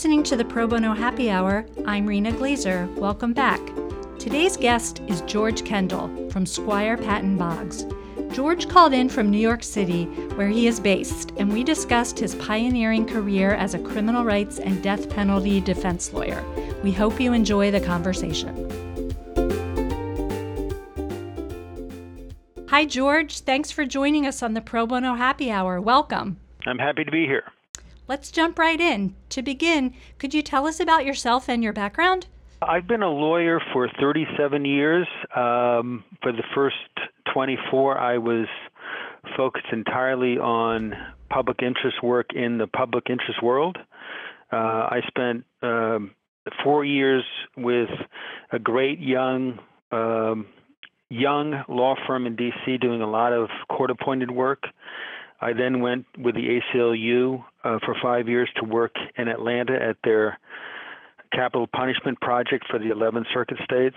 listening to the Pro Bono Happy Hour. I'm Rena Glazer. Welcome back. Today's guest is George Kendall from Squire Patton Boggs. George called in from New York City, where he is based, and we discussed his pioneering career as a criminal rights and death penalty defense lawyer. We hope you enjoy the conversation. Hi, George. Thanks for joining us on the Pro Bono Happy Hour. Welcome. I'm happy to be here. Let's jump right in. To begin, could you tell us about yourself and your background? I've been a lawyer for 37 years. Um, for the first 24, I was focused entirely on public interest work in the public interest world. Uh, I spent um, four years with a great young um, young law firm in D.C. doing a lot of court appointed work. I then went with the ACLU uh, for five years to work in Atlanta at their capital punishment project for the 11th Circuit states.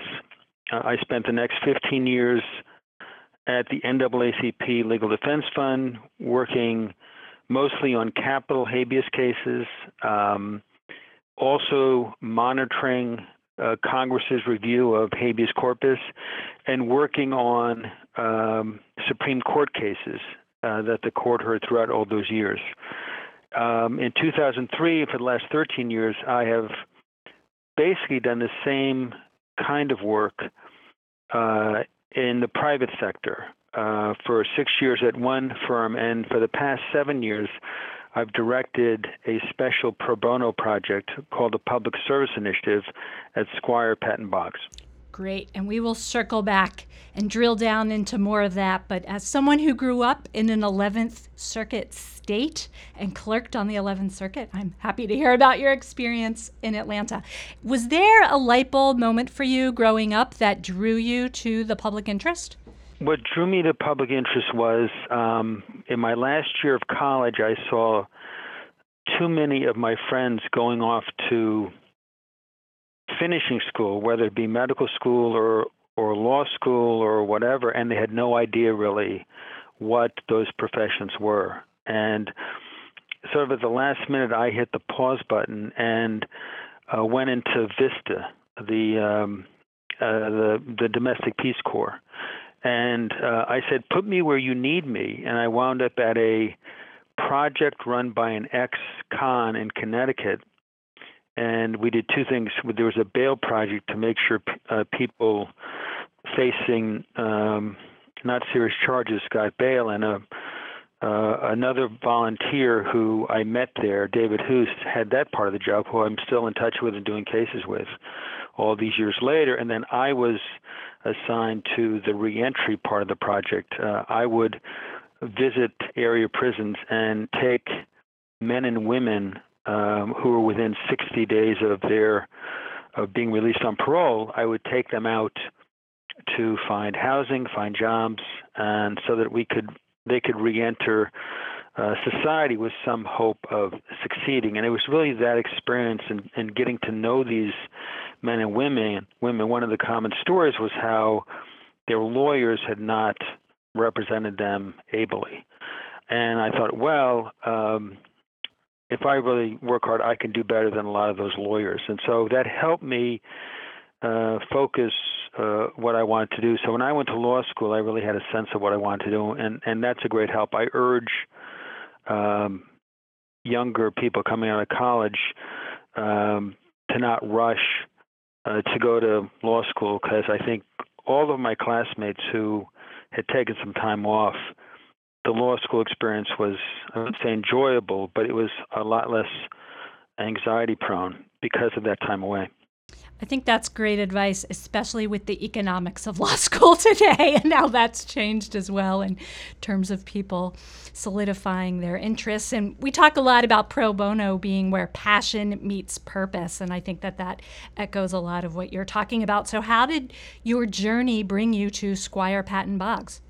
Uh, I spent the next 15 years at the NAACP Legal Defense Fund working mostly on capital habeas cases, um, also monitoring uh, Congress's review of habeas corpus, and working on um, Supreme Court cases uh, that the court heard throughout all those years. Um, in 2003, for the last 13 years, I have basically done the same kind of work uh, in the private sector uh, for six years at one firm, and for the past seven years, I've directed a special pro bono project called the Public Service Initiative at Squire Patton Boggs. Great. And we will circle back and drill down into more of that. But as someone who grew up in an 11th Circuit state and clerked on the 11th Circuit, I'm happy to hear about your experience in Atlanta. Was there a light bulb moment for you growing up that drew you to the public interest? What drew me to public interest was um, in my last year of college, I saw too many of my friends going off to finishing school, whether it be medical school or or law school or whatever, and they had no idea really what those professions were. And sort of at the last minute, I hit the pause button and uh, went into Vista, the um, uh, the the domestic Peace Corps, and uh, I said, "Put me where you need me." And I wound up at a project run by an ex-con in Connecticut and we did two things. There was a bail project to make sure uh, people facing um, not serious charges got bail, and a uh, another volunteer who I met there, David Hoos, had that part of the job, who I'm still in touch with and doing cases with all these years later. And then I was assigned to the reentry part of the project. Uh, I would visit area prisons and take men and women um, who were within 60 days of their of being released on parole, I would take them out to find housing, find jobs, and so that we could they could reenter uh, society with some hope of succeeding. And it was really that experience and, and getting to know these men and women. Women. One of the common stories was how their lawyers had not represented them ably. And I thought, well, um, if I really work hard, I can do better than a lot of those lawyers. And so that helped me uh, focus uh, what I wanted to do. So when I went to law school, I really had a sense of what I wanted to do, and and that's a great help. I urge um, younger people coming out of college um, to not rush uh, to go to law school because I think all of my classmates who had taken some time off the law school experience was, I would say, enjoyable, but it was a lot less anxiety prone because of that time away. I think that's great advice, especially with the economics of law school today and how that's changed as well in terms of people solidifying their interests. And we talk a lot about pro bono being where passion meets purpose. And I think that that echoes a lot of what you're talking about. So, how did your journey bring you to Squire Patton Boggs?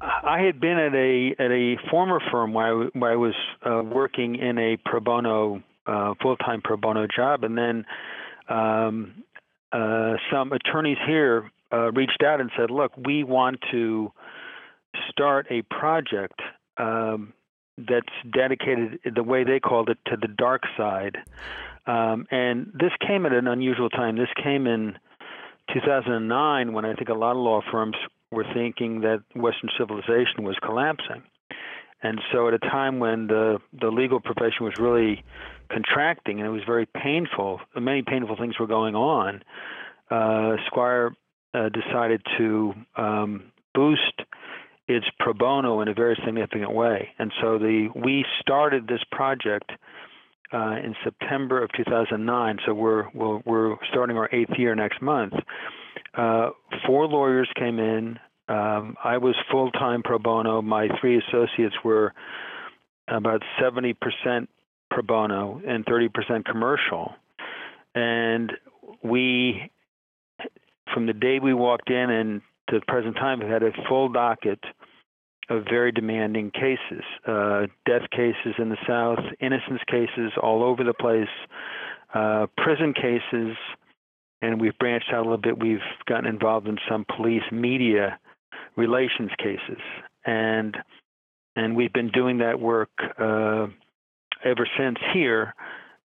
I had been at a at a former firm where I, where I was uh, working in a pro bono uh, full time pro bono job, and then um, uh, some attorneys here uh, reached out and said, "Look, we want to start a project um, that's dedicated, the way they called it, to the dark side Um, and this came at an unusual time. This came in 2009 when I think a lot of law firms were thinking that Western civilization was collapsing. And so, at a time when the the legal profession was really contracting and it was very painful, many painful things were going on. Uh, Squire uh, decided to um, boost its pro bono in a very significant way, and so the we started this project uh, in September of 2009. So we're we're, we're starting our eighth year next month. Uh, four lawyers came in. Um, I was full time pro bono. My three associates were about 70% pro bono and 30% commercial. And we, from the day we walked in and to the present time, have had a full docket of very demanding cases, uh, death cases in the South, innocence cases all over the place, uh, prison cases, and we've branched out a little bit. We've gotten involved in some police media relations cases, and and we've been doing that work uh, ever since here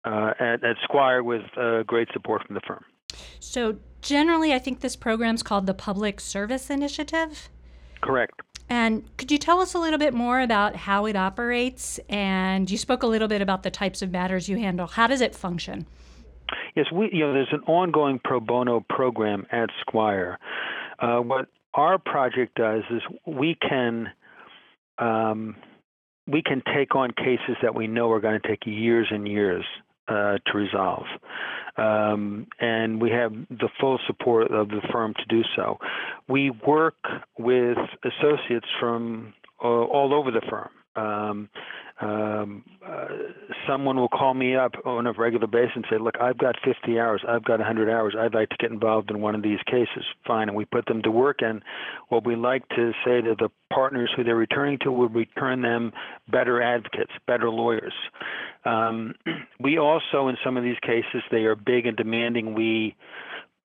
uh, at, at Squire with uh, great support from the firm. So generally, I think this program is called the Public Service Initiative. Correct. And could you tell us a little bit more about how it operates? And you spoke a little bit about the types of matters you handle. How does it function? Yes, we you know there's an ongoing pro bono program at Squire. Uh, what our project does is we can um, we can take on cases that we know are going to take years and years uh, to resolve. Um, and we have the full support of the firm to do so. We work with associates from uh, all over the firm. Um, um, uh, someone will call me up on a regular basis and say, "Look, I've got 50 hours. I've got 100 hours. I'd like to get involved in one of these cases." Fine, and we put them to work. And what we like to say to the partners who they're returning to, we return them better advocates, better lawyers. Um, we also, in some of these cases, they are big and demanding. We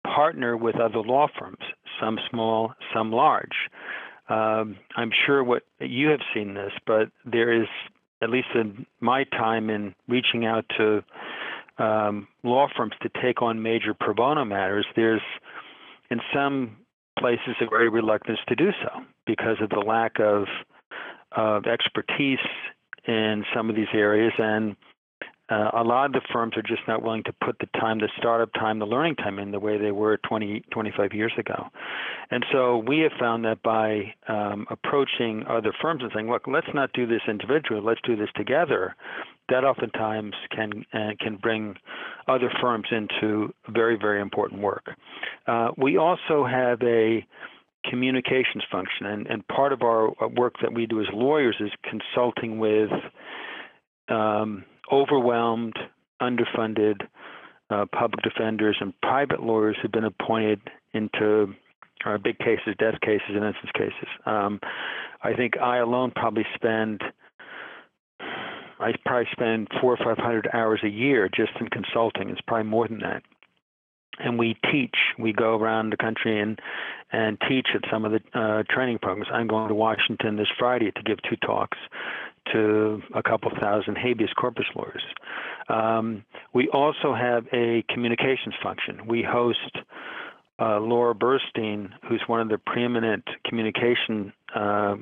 partner with other law firms, some small, some large. Um, I'm sure what you have seen this, but there is at least in my time in reaching out to um, law firms to take on major pro bono matters, there's in some places a great reluctance to do so because of the lack of of expertise in some of these areas. And uh, a lot of the firms are just not willing to put the time, the startup time, the learning time in the way they were 20, 25 years ago. And so we have found that by um, approaching other firms and saying, look, let's not do this individually, let's do this together, that oftentimes can uh, can bring other firms into very, very important work. Uh, we also have a communications function, and, and part of our work that we do as lawyers is consulting with um, overwhelmed, underfunded uh, public defenders and private lawyers who've been appointed into uh, big cases, death cases, and innocence cases. Um, I think I alone probably spend I probably spend four or five hundred hours a year just in consulting. It's probably more than that. And we teach. We go around the country and and teach at some of the uh, training programs. I'm going to Washington this Friday to give two talks to a couple thousand habeas corpus lawyers. Um, we also have a communications function. We host uh, Laura Burstein, who's one of the preeminent communication uh,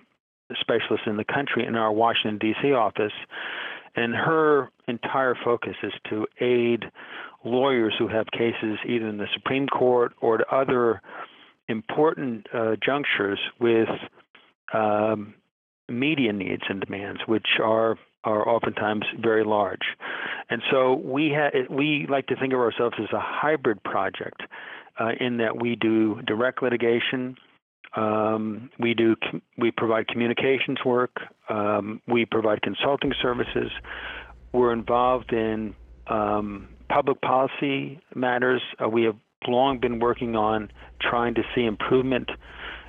specialists in the country, in our Washington, D.C. office. And her entire focus is to aid lawyers who have cases either in the Supreme Court or to other important uh, junctures with um, media needs and demands, which are are oftentimes very large. And so we ha- we like to think of ourselves as a hybrid project, uh, in that we do direct litigation, um, we do com- we provide communications work, um, we provide consulting services, we're involved in um, public policy matters. Uh, we have long been working on trying to see improvement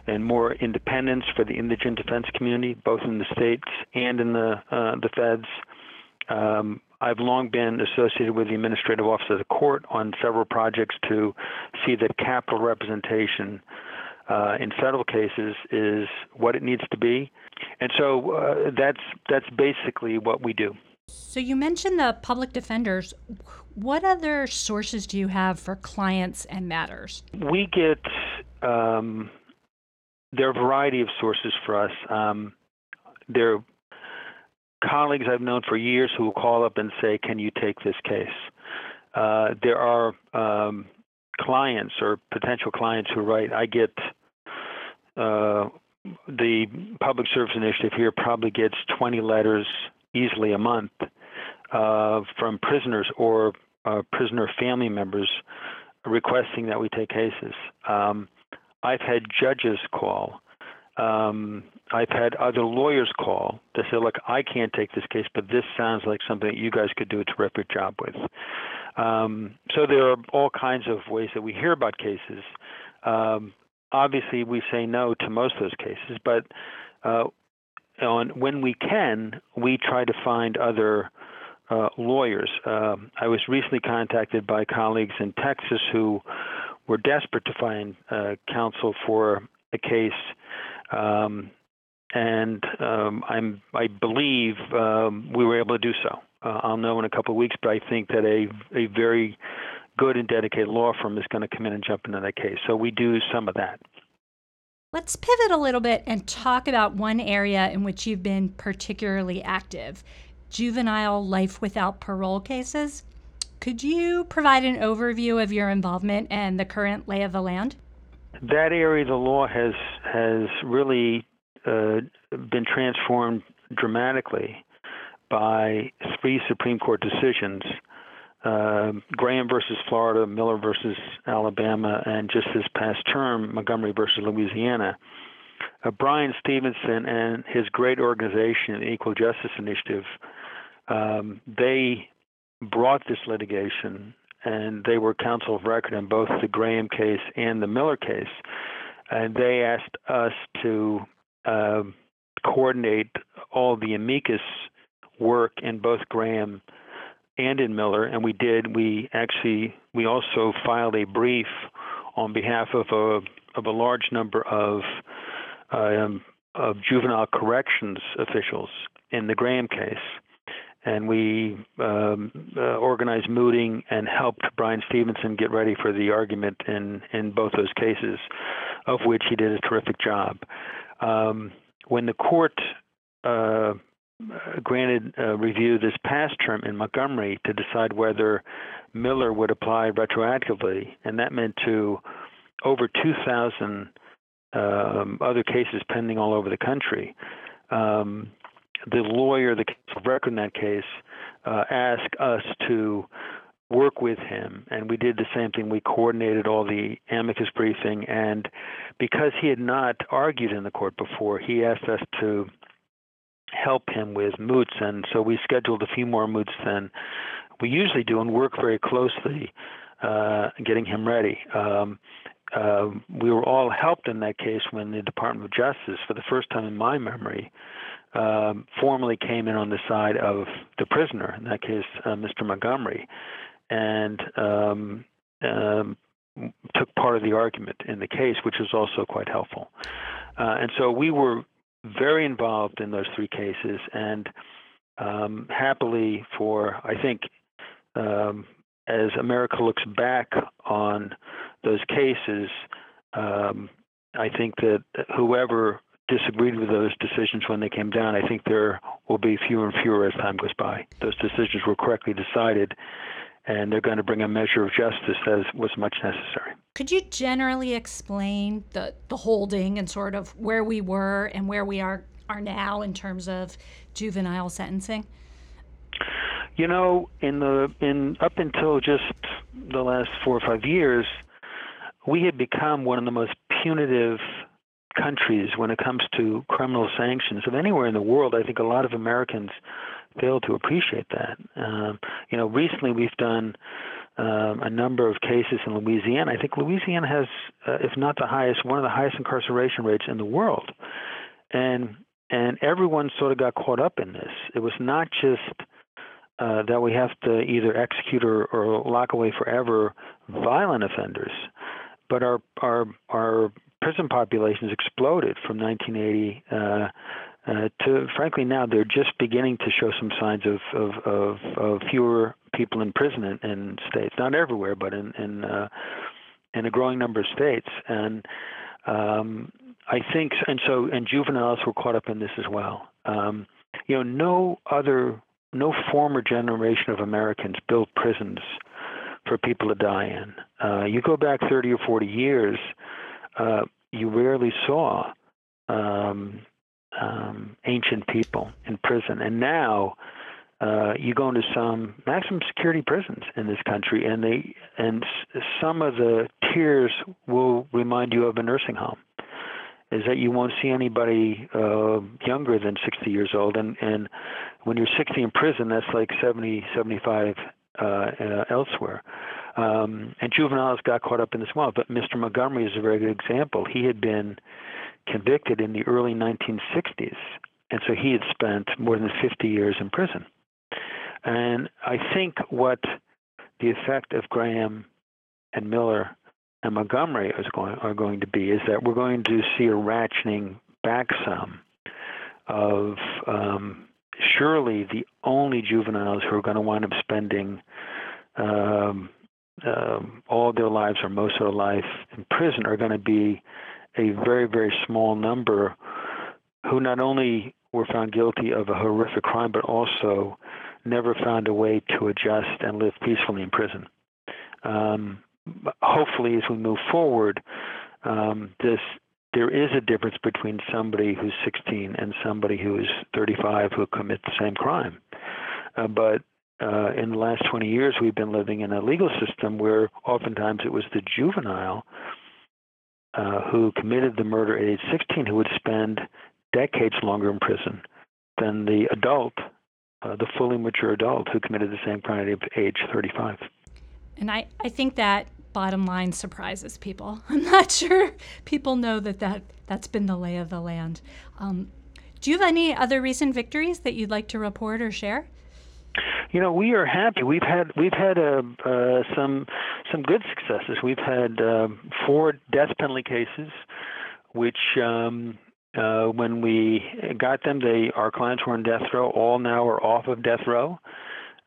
and more independence for the indigent defense community, both in the states and in the uh, the feds. Um, I've long been associated with the Administrative Office of the Court on several projects to see that capital representation uh, in federal cases is what it needs to be, and so uh, that's that's basically what we do. So you mentioned the public defenders. What other sources do you have for clients and matters? We get um, there are a variety of sources for us. Um, there are colleagues I've known for years who will call up and say, "Can you take this case?" Uh, there are um, clients or potential clients who write. I get uh, the Public Service Initiative here probably gets 20 letters easily a month uh, from prisoners or uh, prisoner family members requesting that we take cases. Um, I've had judges call. Um, I've had other lawyers call to say, look, I can't take this case, but this sounds like something that you guys could do a terrific job with. Um, so there are all kinds of ways that we hear about cases. Um, obviously, we say no to most of those cases, but uh, on when we can, we try to find other uh, lawyers. Um, I was recently contacted by colleagues in Texas who were desperate to find uh, counsel for a case, um, and um, I'm I believe um, we were able to do so. Uh, I'll know in a couple of weeks, but I think that a a very good and dedicated law firm is going to come in and jump into that case. So we do some of that. Let's pivot a little bit and talk about one area in which you've been particularly active juvenile life without parole cases. Could you provide an overview of your involvement and the current lay of the land? That area of the law has has really uh, been transformed dramatically by three Supreme Court decisions uh, Graham versus Florida, Miller versus Alabama, and just this past term, Montgomery versus Louisiana. Uh, Bryan Stevenson and his great organization, the Equal Justice Initiative, um, they brought this litigation and they were counsel of record in both the Graham case and the Miller case. And they asked us to uh, coordinate all the amicus work in both Graham and in Miller, and we did. We actually we also filed a brief on behalf of a of a large number of um, of juvenile corrections officials in the Graham case, and we um, uh, organized mooting and helped Bryan Stevenson get ready for the argument in in both those cases, of which he did a terrific job. Um, when the court uh, granted uh, review this past term in Montgomery to decide whether Miller would apply retroactively, and that meant to over 2,000 um, other cases pending all over the country. Um, the lawyer, the counsel of record in that case, uh, asked us to work with him, and we did the same thing. We coordinated all the amicus briefing, and because he had not argued in the court before, he asked us to help him with moots, and so we scheduled a few more moots than we usually do, and work very closely uh, getting him ready. Um, uh, we were all helped in that case when the Department of Justice, for the first time in my memory, um, formally came in on the side of the prisoner, in that case, uh, Mr. Montgomery, and um, um, took part of the argument in the case, which was also quite helpful. Uh, and so we were very involved in those three cases, and um, happily for I think um, as America looks back on those cases, um, I think that whoever disagreed with those decisions when they came down, I think there will be fewer and fewer as time goes by. Those decisions were correctly decided, and they're going to bring a measure of justice as was much necessary. Could you generally explain the, the holding and sort of where we were and where we are, are now in terms of juvenile sentencing? You know, in the in up until just the last four or five years, we had become one of the most punitive countries when it comes to criminal sanctions of anywhere in the world. I think a lot of Americans fail to appreciate that. Um, you know, recently we've done um, a number of cases in Louisiana. I think Louisiana has, uh, if not the highest, one of the highest incarceration rates in the world, and and everyone sort of got caught up in this. It was not just uh, that we have to either execute or, or lock away forever violent offenders, but our our our prison populations exploded from 1980 uh, uh, to frankly now they're just beginning to show some signs of of, of, of fewer people in prison in, in, states, not everywhere, but in in, uh, in a growing number of states, and um, I think and so and juveniles were caught up in this as well. Um, you know, no other, no former generation of Americans built prisons for people to die in. Uh, you go back 30 or 40 years, uh, you rarely saw um, um, ancient people in prison. And now uh, you go into some maximum security prisons in this country, and they and some of the tiers will remind you of a nursing home. Is that you won't see anybody uh, younger than 60 years old, and and when you're 60 in prison, that's like 70, 75 uh, uh, elsewhere. Um, and juveniles got caught up in this well. But Mr. Montgomery is a very good example. He had been convicted in the early 1960s, and so he had spent more than 50 years in prison. And I think what the effect of Graham and Miller and Montgomery is going, are going to be is that we're going to see a ratcheting back some of um, surely the only juveniles who are going to wind up spending um, um, all their lives or most of their life in prison are going to be a very, very small number who not only were found guilty of a horrific crime, but also never found a way to adjust and live peacefully in prison. Um, hopefully, as we move forward, um, this there is a difference between somebody who's 16 and somebody who is 35 who commit the same crime. Uh, but uh, in the last 20 years, we've been living in a legal system where oftentimes it was the juvenile uh, who committed the murder at age 16 who would spend decades longer in prison than the adult, uh, the fully mature adult who committed the same crime at age 35. And I, I think that bottom line surprises people. I'm not sure people know that, that that's been the lay of the land. Um, do you have any other recent victories that you'd like to report or share? You know, we are happy. We've had we've had uh, uh, some some good successes. We've had uh, four death penalty cases, which um, uh, when we got them, they our clients were on death row. All now are off of death row.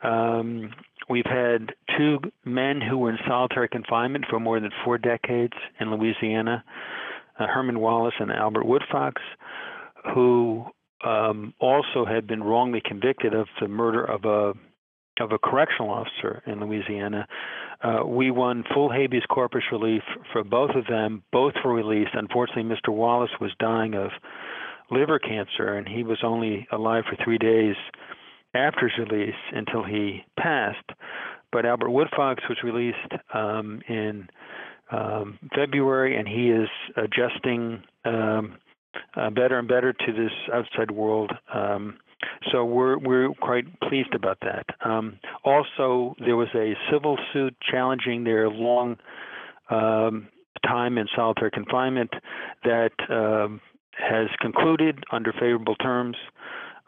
Um, we've had two men who were in solitary confinement for more than four decades in Louisiana, uh, Herman Wallace and Albert Woodfox, who um, also had been wrongly convicted of the murder of a of a correctional officer in Louisiana. Uh, we won full habeas corpus relief for both of them. Both were released. Unfortunately, Mr. Wallace was dying of liver cancer, and he was only alive for three days after his release until he passed. But Albert Woodfox was released um, in um, February, and he is adjusting um, uh, better and better to this outside world. Um, so we're we're quite pleased about that. Um, also, there was a civil suit challenging their long um, time in solitary confinement that um, has concluded under favorable terms,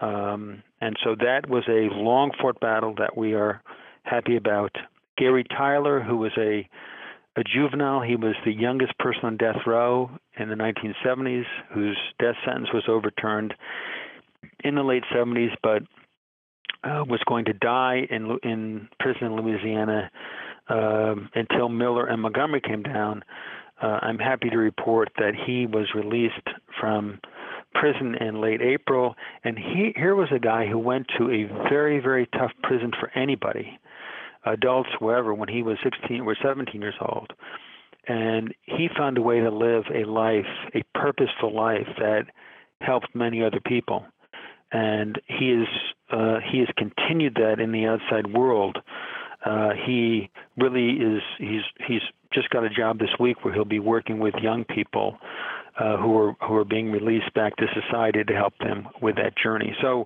um, and so that was a long fought battle that we are happy about. Gary Tyler, who was a a juvenile. He was the youngest person on death row in the 1970s, whose death sentence was overturned in the late 70s, but uh, was going to die in in prison in Louisiana um, until Miller and Montgomery came down. Uh, I'm happy to report that he was released from prison in late April, and he here was a guy who went to a very very tough prison for anybody adults, whoever, when he was 16 or 17 years old. And he found a way to live a life, a purposeful life that helped many other people. And he is uh, he has continued that in the outside world. Uh, he really is he's he's just got a job this week where he'll be working with young people uh, who are who are being released back to society to help them with that journey. So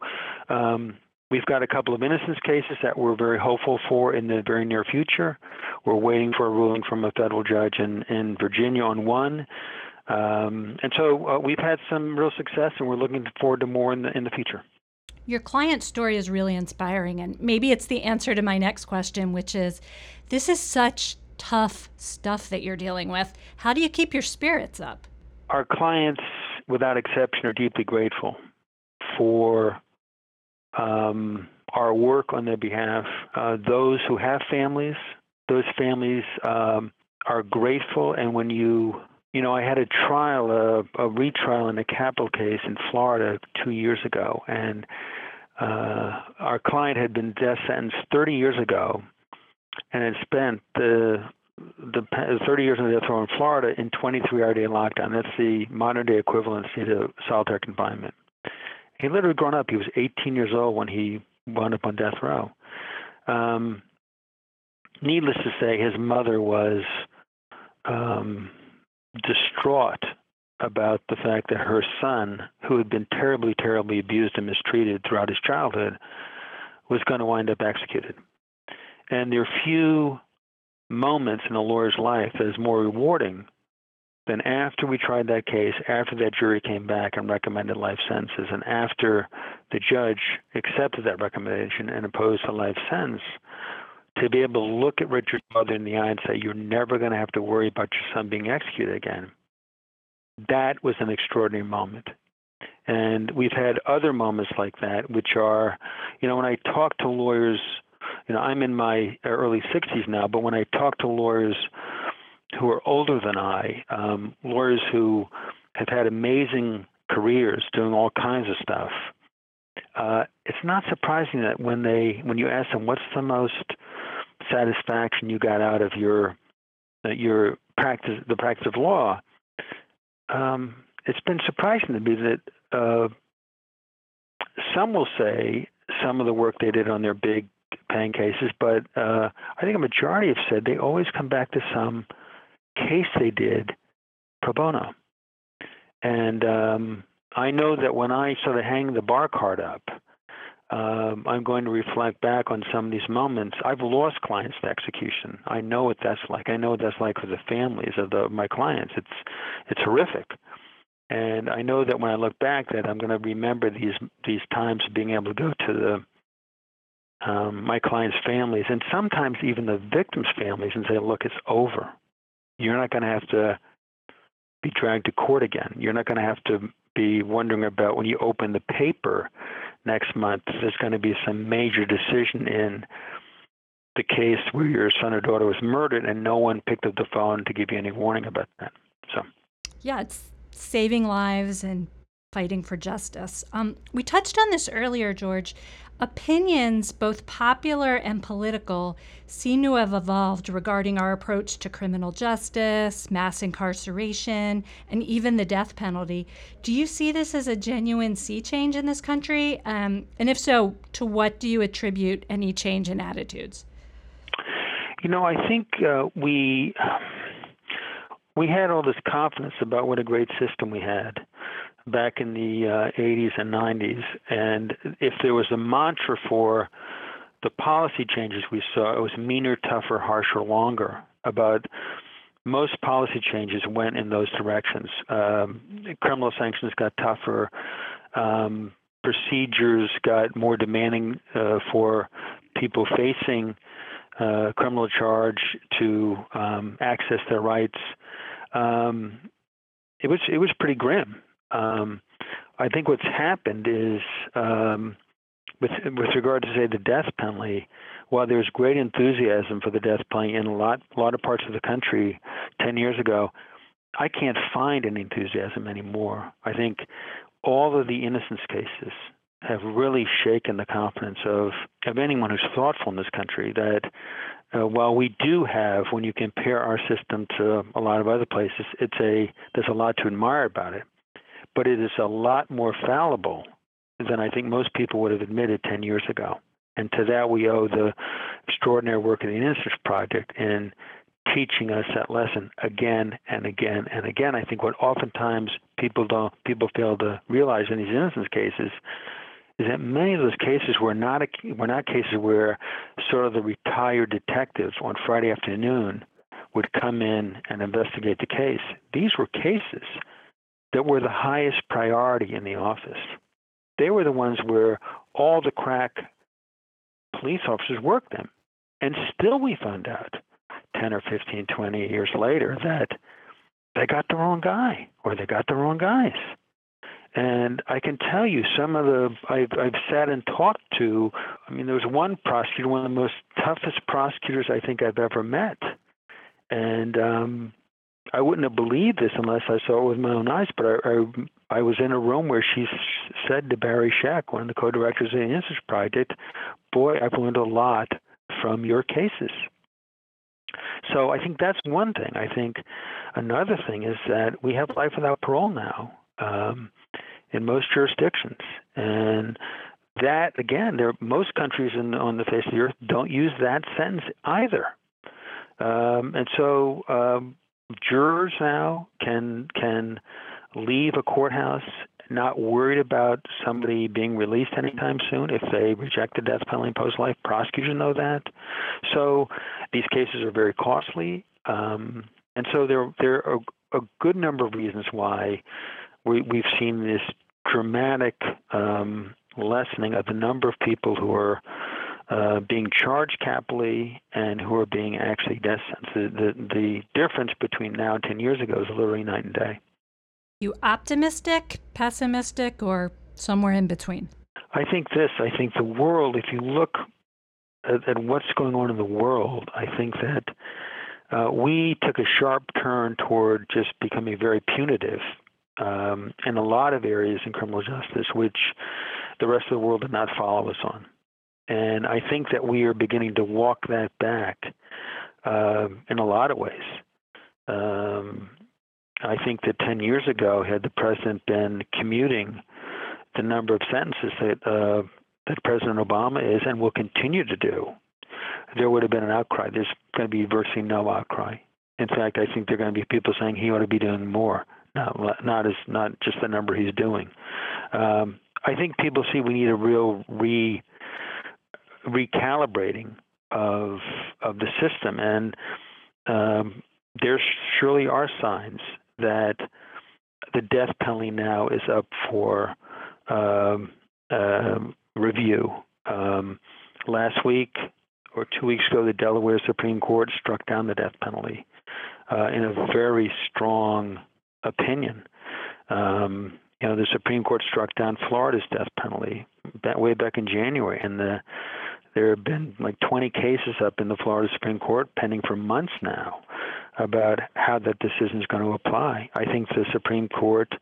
um, We've got a couple of innocence cases that we're very hopeful for in the very near future. We're waiting for a ruling from a federal judge in, in Virginia on one. Um, and so uh, we've had some real success, and we're looking forward to more in the, in the future. Your client story is really inspiring, and maybe it's the answer to my next question, which is this is such tough stuff that you're dealing with. How do you keep your spirits up? Our clients, without exception, are deeply grateful for um, our work on their behalf. Uh, those who have families, those families um, are grateful. And when you, you know, I had a trial, a, a retrial in a capital case in Florida two years ago, and uh, our client had been death sentenced 30 years ago, and had spent the the 30 years the death row in Florida in 23 hour day lockdown. That's the modern day equivalency to solitary confinement. He literally grown up. He was 18 years old when he wound up on death row. Um, needless to say, his mother was um, distraught about the fact that her son, who had been terribly, terribly abused and mistreated throughout his childhood, was going to wind up executed. And there are few moments in a lawyer's life that is more rewarding than after we tried that case, after that jury came back and recommended life sentences, and after the judge accepted that recommendation and imposed a life sentence, to be able to look at Richard's mother in the eye and say, You're never going to have to worry about your son being executed again. That was an extraordinary moment. And we've had other moments like that, which are, you know, when I talk to lawyers, you know, I'm in my early 60s now, but when I talk to lawyers who are older than I, um, lawyers who have had amazing careers doing all kinds of stuff, uh, it's not surprising that when they when you ask them what's the most satisfaction you got out of your uh, your practice the practice of law, um, it's been surprising to me that uh, some will say some of the work they did on their big paying cases, but uh, I think a majority have said they always come back to some case they did pro bono. And um, I know that when I sort of hang the bar card up, um, I'm going to reflect back on some of these moments. I've lost clients to execution. I know what that's like. I know what that's like for the families of the, my clients. It's it's horrific. And I know that when I look back, that I'm going to remember these these times of being able to go to the um, my clients' families and sometimes even the victims' families and say, "Look, it's over. You're not going to have to be dragged to court again. You're not going to have to be wondering about when you open the paper next month. There's going to be some major decision in the case where your son or daughter was murdered, and no one picked up the phone to give you any warning about that. So, yeah, it's saving lives and fighting for justice. Um, we touched on this earlier, George. Opinions, both popular and political, seem to have evolved regarding our approach to criminal justice, mass incarceration, and even the death penalty. Do you see this as a genuine sea change in this country? Um, and if so, to what do you attribute any change in attitudes? You know, I think uh, we we had all this confidence about what a great system we had back in the uh, 80s and 90s. And if there was a mantra for the policy changes we saw, it was meaner, tougher, harsher, longer. About most policy changes went in those directions. Um, criminal sanctions got tougher. Um, procedures got more demanding uh, for people facing uh, criminal charge to um, access their rights. Um, it was it was pretty grim. Um, I think what's happened is, um, with with regard to say the death penalty, while there's great enthusiasm for the death penalty in a lot a lot of parts of the country ten years ago, I can't find any enthusiasm anymore. I think all of the innocence cases have really shaken the confidence of of anyone who's thoughtful in this country that uh, while we do have, when you compare our system to a lot of other places, it's a there's a lot to admire about it but it is a lot more fallible than I think most people would have admitted 10 years ago. And to that, we owe the extraordinary work of the Innocence Project in teaching us that lesson again and again and again. I think what oftentimes people don't people fail to realize in these innocence cases is that many of those cases were not a, were not cases where sort of the retired detective on Friday afternoon would come in and investigate the case. These were cases that were the highest priority in the office. They were the ones where all the crack police officers worked them. And still we found out 10 or 15, 20 years later that they got the wrong guy or they got the wrong guys. And I can tell you some of the I've I've sat and talked to. I mean, there was one prosecutor, one of the most toughest prosecutors I think I've ever met, and um, I wouldn't have believed this unless I saw it with my own eyes. But I, I, I was in a room where she said to Barry Scheck, one of the co-directors of the Innocence Project, "Boy, I've learned a lot from your cases." So I think that's one thing. I think another thing is that we have life without parole now um, in most jurisdictions, and that again, there most countries in, on the face of the earth don't use that sentence either. Um, and so um, jurors now can can leave a courthouse not worried about somebody being released anytime soon if they reject the death penalty post life. Prosecutors know that. So these cases are very costly. Um, and so there, there are a good number of reasons why we, we've seen this dramatic um, lessening of the number of people who are uh, being charged capitally and who are being actually death sentenced. The, the, the difference between now and 10 years ago is literally night and day. You optimistic, pessimistic, or somewhere in between? I think this. I think the world, if you look at, at what's going on in the world, I think that uh, we took a sharp turn toward just becoming very punitive um, in a lot of areas in criminal justice, which the rest of the world did not follow us on. And I think that we are beginning to walk that back uh, in a lot of ways. Um, I think that 10 years ago, had the president been commuting the number of sentences that uh, that President Obama is and will continue to do, there would have been an outcry. There's going to be virtually no outcry. In fact, I think there are going to be people saying he ought to be doing more, not not as not just the number he's doing. Um, I think people see we need a real re recalibrating of of the system, and um, there surely are signs that the death penalty now is up for um, uh, review. Um, last week or two weeks ago, the Delaware Supreme Court struck down the death penalty uh, in a very strong opinion. Um, you know, the Supreme Court struck down Florida's death penalty that way back in January, and the there have been like 20 cases up in the Florida Supreme Court pending for months now about how that decision is going to apply. I think the Supreme Court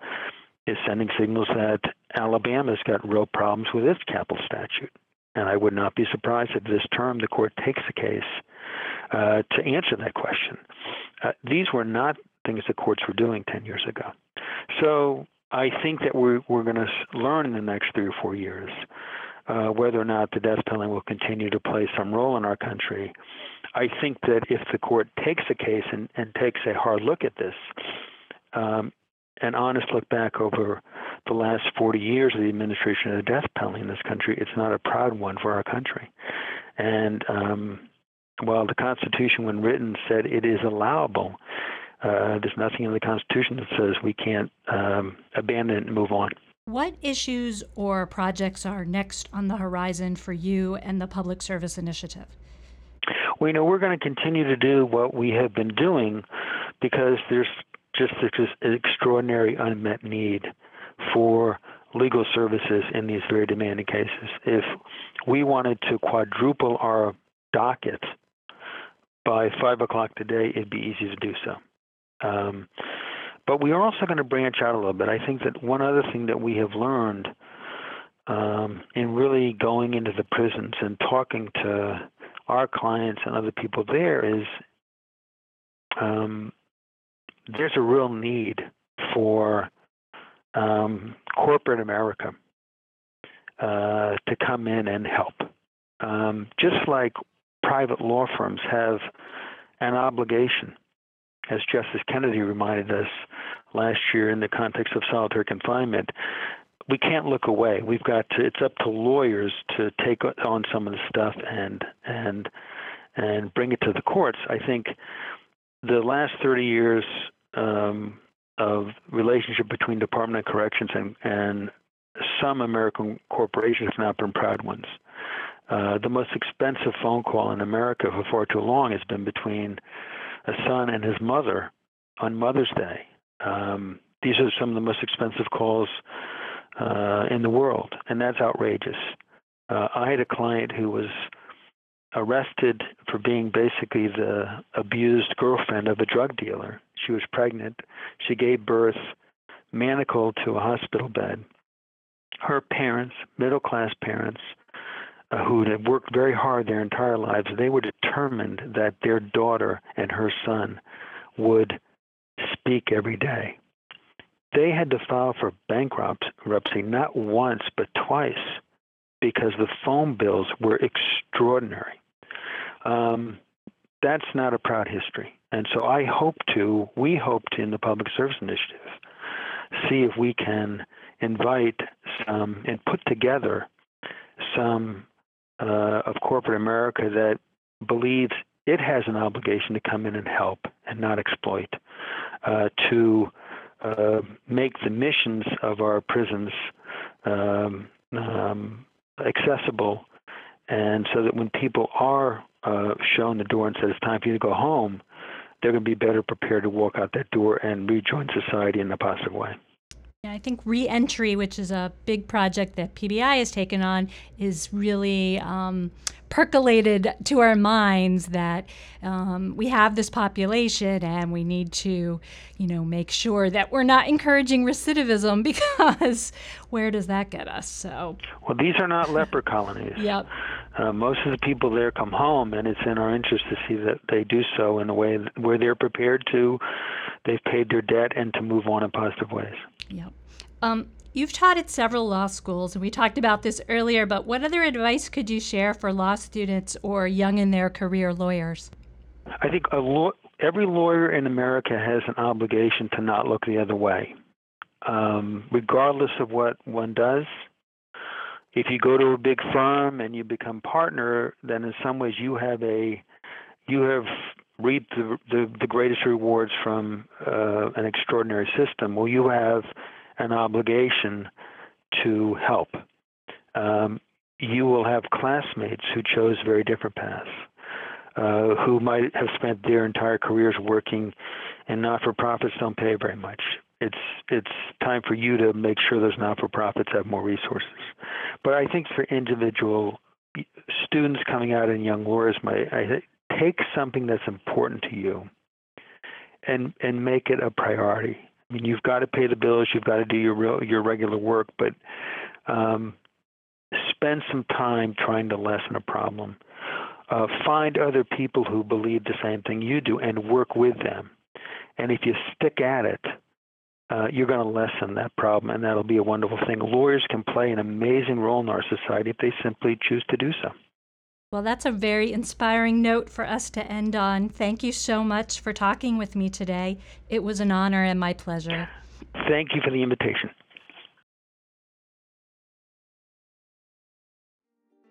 is sending signals that Alabama's got real problems with its capital statute. And I would not be surprised if this term the court takes the case uh, to answer that question. Uh, these were not things the courts were doing 10 years ago. So I think that we're, we're going to learn in the next three or four years uh, whether or not the death penalty will continue to play some role in our country. I think that if the court takes a case and, and takes a hard look at this, um, an honest look back over the last 40 years of the administration of the death penalty in this country, it's not a proud one for our country. And um, while the Constitution, when written, said it is allowable, uh, there's nothing in the Constitution that says we can't um, abandon it and move on. What issues or projects are next on the horizon for you and the Public Service Initiative? Well, you know, we're going to continue to do what we have been doing because there's just an extraordinary unmet need for legal services in these very demanding cases. If we wanted to quadruple our docket by five o'clock today, it'd be easy to do so. Um, but we are also going to branch out a little bit. I think that one other thing that we have learned um, in really going into the prisons and talking to our clients and other people there is um, there's a real need for um, corporate America uh, to come in and help. Um, just like private law firms have an obligation as Justice Kennedy reminded us last year in the context of solitary confinement, we can't look away. We've got to. It's up to lawyers to take on some of the stuff and and and bring it to the courts. I think the last 30 years um, of relationship between Department of Corrections and and some American corporations have not been proud ones. Uh, the most expensive phone call in America for far too long has been between a son and his mother on Mother's Day. Um, these are some of the most expensive calls uh, in the world, and that's outrageous. Uh, I had a client who was arrested for being basically the abused girlfriend of a drug dealer. She was pregnant. She gave birth manacled to a hospital bed. Her parents, middle class parents, uh, who had worked very hard their entire lives, they were determined that their daughter and her son would speak every day. They had to file for bankruptcy not once but twice because the phone bills were extraordinary. Um, that's not a proud history. And so I hope to, we hope to, in the Public Service Initiative, see if we can invite some and put together some uh, of corporate America that believes it has an obligation to come in and help and not exploit, uh, to uh, make the missions of our prisons um, um, accessible, and so that when people are uh, shown the door and said it's time for you to go home, they're going to be better prepared to walk out that door and rejoin society in a positive way. I think reentry, which is a big project that PBI has taken on, is really um, percolated to our minds that um, we have this population and we need to, you know, make sure that we're not encouraging recidivism because where does that get us? So, well, these are not leper colonies. Yep. Uh, most of the people there come home, and it's in our interest to see that they do so in a way where they're prepared to, they've paid their debt, and to move on in positive ways. Yep. Um, you've taught at several law schools, and we talked about this earlier, but what other advice could you share for law students or young in their career lawyers? I think law- every lawyer in America has an obligation to not look the other way, um, regardless of what one does. If you go to a big firm and you become partner, then in some ways you have a you have reap the, the, the greatest rewards from uh, an extraordinary system. Well, you have an obligation to help. Um, you will have classmates who chose very different paths, uh, who might have spent their entire careers working, and not-for-profits don't pay very much. It's it's time for you to make sure those not-for-profits have more resources. But I think for individual students coming out and young lawyers, my I take something that's important to you and and make it a priority. I mean, you've got to pay the bills, you've got to do your real, your regular work, but um, spend some time trying to lessen a problem. Uh, find other people who believe the same thing you do and work with them. And if you stick at it, uh, you're going to lessen that problem, and that'll be a wonderful thing. Lawyers can play an amazing role in our society if they simply choose to do so. Well, that's a very inspiring note for us to end on. Thank you so much for talking with me today. It was an honor and my pleasure. Thank you for the invitation.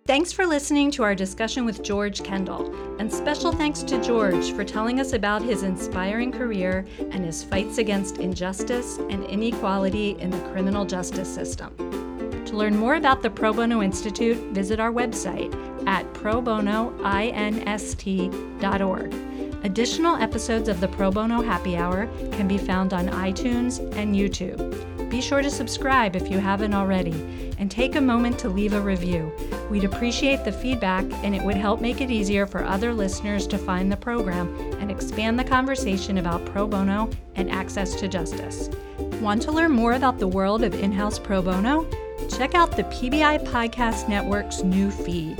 Thanks for listening to our discussion with George Kendall, and special thanks to George for telling us about his inspiring career and his fights against injustice and inequality in the criminal justice system. To learn more about the Pro Bono Institute, visit our website at probonoinst.org. Additional episodes of the Pro Bono Happy Hour can be found on iTunes and YouTube. Be sure to subscribe if you haven't already, and take a moment to leave a review. We'd appreciate the feedback, and it would help make it easier for other listeners to find the program and expand the conversation about pro bono and access to justice. Want to learn more about the world of in house pro bono? Check out the PBI Podcast Network's new feed.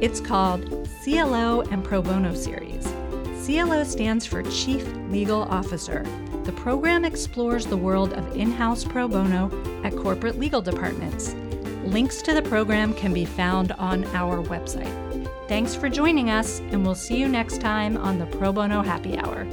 It's called CLO and Pro Bono Series. CLO stands for Chief Legal Officer. The program explores the world of in house pro bono at corporate legal departments. Links to the program can be found on our website. Thanks for joining us, and we'll see you next time on the Pro Bono Happy Hour.